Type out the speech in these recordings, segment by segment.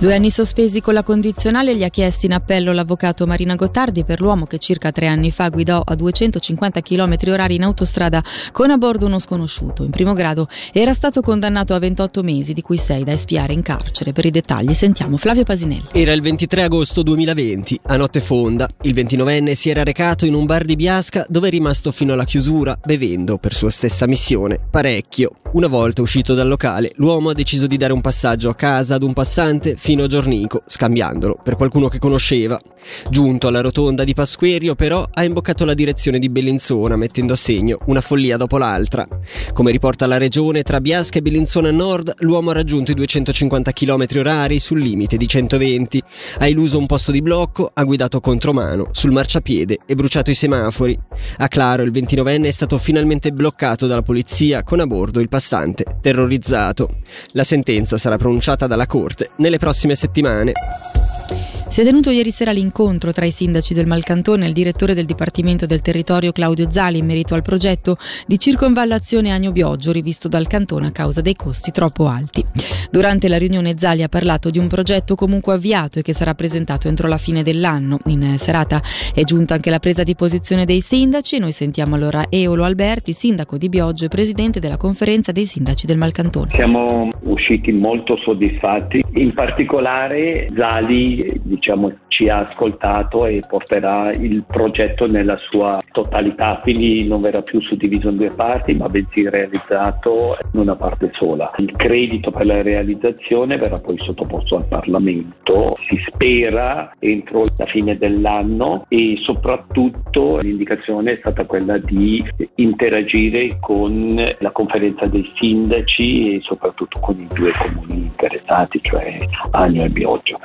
Due anni sospesi con la condizionale li ha chiesti in appello l'avvocato Marina Gottardi per l'uomo che circa tre anni fa guidò a 250 km orari in autostrada con a bordo uno sconosciuto. In primo grado era stato condannato a 28 mesi, di cui 6 da espiare in carcere. Per i dettagli sentiamo Flavio Pasinelli. Era il 23 agosto 2020, a notte fonda. Il 29enne si era recato in un bar di Biasca dove è rimasto fino alla chiusura, bevendo per sua stessa missione parecchio. Una volta uscito dal locale, l'uomo ha deciso di dare un passaggio a casa ad un passante fino a Giornico, scambiandolo per qualcuno che conosceva. Giunto alla rotonda di Pasquerio, però, ha imboccato la direzione di Bellinzona, mettendo a segno una follia dopo l'altra. Come riporta la regione, tra Biasca e Bellinzona Nord, l'uomo ha raggiunto i 250 km orari sul limite di 120. Ha illuso un posto di blocco, ha guidato contromano, sul marciapiede e bruciato i semafori. A Claro, il 29enne è stato finalmente bloccato dalla polizia con a bordo il passante terrorizzato. La sentenza sarà pronunciata dalla Corte nelle prossime settimane. Si è tenuto ieri sera l'incontro tra i sindaci del Malcantone e il direttore del Dipartimento del Territorio Claudio Zali in merito al progetto di circonvallazione Agno Bioggio rivisto dal Cantone a causa dei costi troppo alti. Durante la riunione Zali ha parlato di un progetto comunque avviato e che sarà presentato entro la fine dell'anno. In serata è giunta anche la presa di posizione dei sindaci. Noi sentiamo allora Eolo Alberti, sindaco di Bioggio e presidente della conferenza dei sindaci del Malcantone. Siamo usciti molto soddisfatti, in particolare Zali diciamo, ci ha ascoltato e porterà il progetto nella sua totalità, quindi non verrà più suddiviso in due parti, ma bensì realizzato in una parte sola. Il credito per la realizzazione verrà poi sottoposto al Parlamento, si spera entro la fine dell'anno e soprattutto l'indicazione è stata quella di interagire con la conferenza dei sindaci e soprattutto con i due comuni interessati, cioè Agno e Bioggio.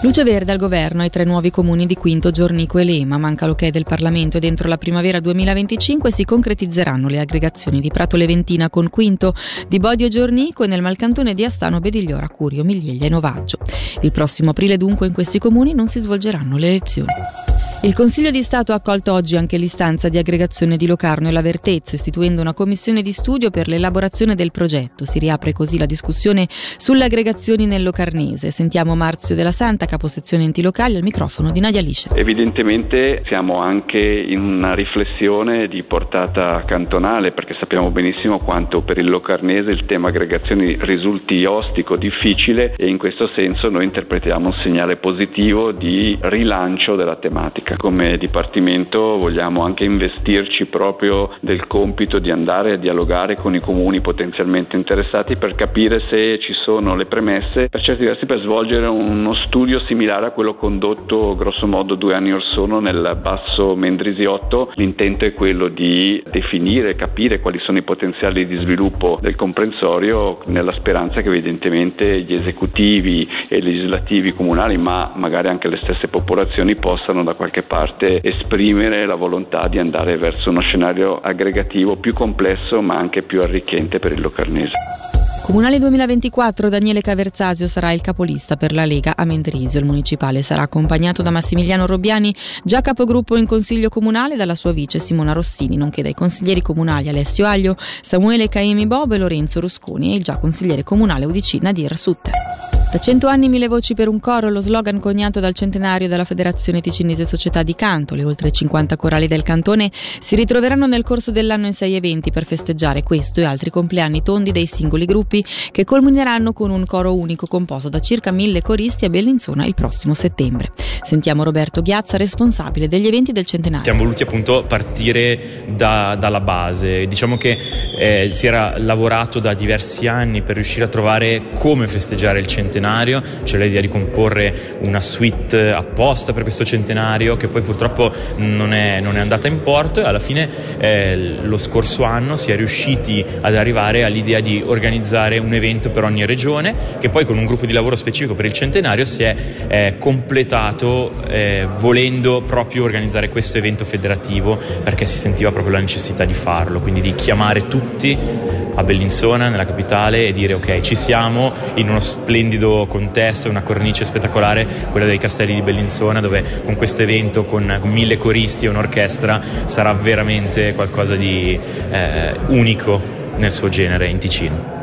Luce verde al governo ai tre nuovi comuni di Quinto, Giornico e Lema. Manca l'ok del Parlamento e dentro la primavera 2025 si concretizzeranno le aggregazioni di Prato Leventina con Quinto, di Bodio Giornico e nel Malcantone di Astano, Bedigliora, Curio, Miglieglia e Novaggio. Il prossimo aprile dunque in questi comuni non si svolgeranno le elezioni. Il Consiglio di Stato ha accolto oggi anche l'istanza di aggregazione di Locarno e Lavertezzo, istituendo una commissione di studio per l'elaborazione del progetto. Si riapre così la discussione sulle aggregazioni nel Locarnese. Sentiamo Marzio della Santa, caposezione enti locali, al microfono di Nadia Lisce. Evidentemente siamo anche in una riflessione di portata cantonale, perché sappiamo benissimo quanto per il Locarnese il tema aggregazioni risulti ostico, difficile e in questo senso noi interpretiamo un segnale positivo di rilancio della tematica ricerca. Come Dipartimento vogliamo anche investirci proprio del compito di andare a dialogare con i comuni potenzialmente interessati per capire se ci sono le premesse per certi versi per svolgere uno studio similare a quello condotto grosso modo due anni or sono nel basso Mendrisiotto. L'intento è quello di definire, capire quali sono i potenziali di sviluppo del comprensorio nella speranza che evidentemente gli esecutivi e legislativi comunali ma magari anche le stesse popolazioni possano da qualche qualche parte esprimere la volontà di andare verso uno scenario aggregativo più complesso ma anche più arricchente per il Locarnese. Comunale 2024 Daniele Caverzasio sarà il capolista per la Lega a Mendrisio. Il municipale sarà accompagnato da Massimiliano Robbiani, già capogruppo in consiglio comunale, dalla sua vice Simona Rossini, nonché dai consiglieri comunali Alessio Aglio, Samuele Caemi Bob e Lorenzo Rusconi e il già consigliere comunale UDC Nadir Sutter. Da cento anni mille voci per un coro, lo slogan coniato dal centenario della Federazione Ticinese Società di Canto. Le oltre 50 corali del cantone si ritroveranno nel corso dell'anno in sei eventi per festeggiare questo e altri compleanni tondi dei singoli gruppi che culmineranno con un coro unico composto da circa mille coristi a Bellinzona il prossimo settembre. Sentiamo Roberto Ghiazza, responsabile degli eventi del centenario. Siamo voluti appunto partire da, dalla base. Diciamo che eh, si era lavorato da diversi anni per riuscire a trovare come festeggiare il centenario c'è l'idea di comporre una suite apposta per questo centenario che poi purtroppo non è, non è andata in porto e alla fine eh, lo scorso anno si è riusciti ad arrivare all'idea di organizzare un evento per ogni regione che poi con un gruppo di lavoro specifico per il centenario si è eh, completato eh, volendo proprio organizzare questo evento federativo perché si sentiva proprio la necessità di farlo, quindi di chiamare tutti a Bellinzona, nella capitale, e dire ok, ci siamo in uno splendido contesto, una cornice spettacolare, quella dei castelli di Bellinzona, dove con questo evento, con, con mille coristi e un'orchestra, sarà veramente qualcosa di eh, unico nel suo genere in Ticino.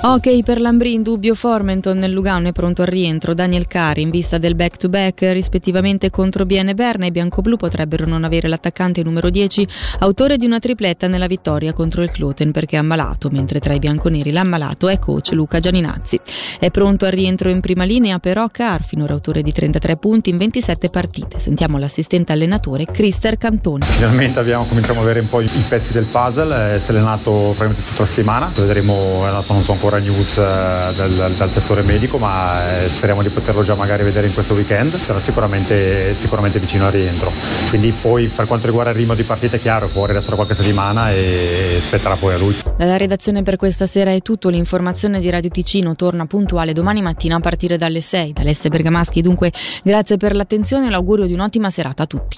Ok per Lambri in dubbio Formenton nel Lugano è pronto al rientro. Daniel Cari in vista del back to back rispettivamente contro Biene Berna i bianco-blu potrebbero non avere l'attaccante numero 10 autore di una tripletta nella vittoria contro il Cloten perché è ammalato mentre tra i bianconeri l'ammalato è coach Luca Gianinazzi. È pronto al rientro in prima linea però Car finora autore di 33 punti in 27 partite. Sentiamo l'assistente allenatore Crister Cantoni finalmente abbiamo cominciato a avere un po' i pezzi del puzzle. Eh, è allenato probabilmente tutta la settimana. Vedremo adesso non so ancora ancora news eh, dal, dal, settore medico, ma eh, speriamo di poterlo già magari vedere in questo weekend. Sarà sicuramente, sicuramente vicino al rientro. Quindi poi per quanto riguarda il ritmo di partita è chiaro, fuori da qualche settimana e spetterà poi a lui. Dalla redazione per questa sera è tutto, l'informazione di Radio Ticino torna puntuale domani mattina a partire dalle 6. Da Alessia Bergamaschi dunque grazie per l'attenzione e l'augurio di un'ottima serata a tutti.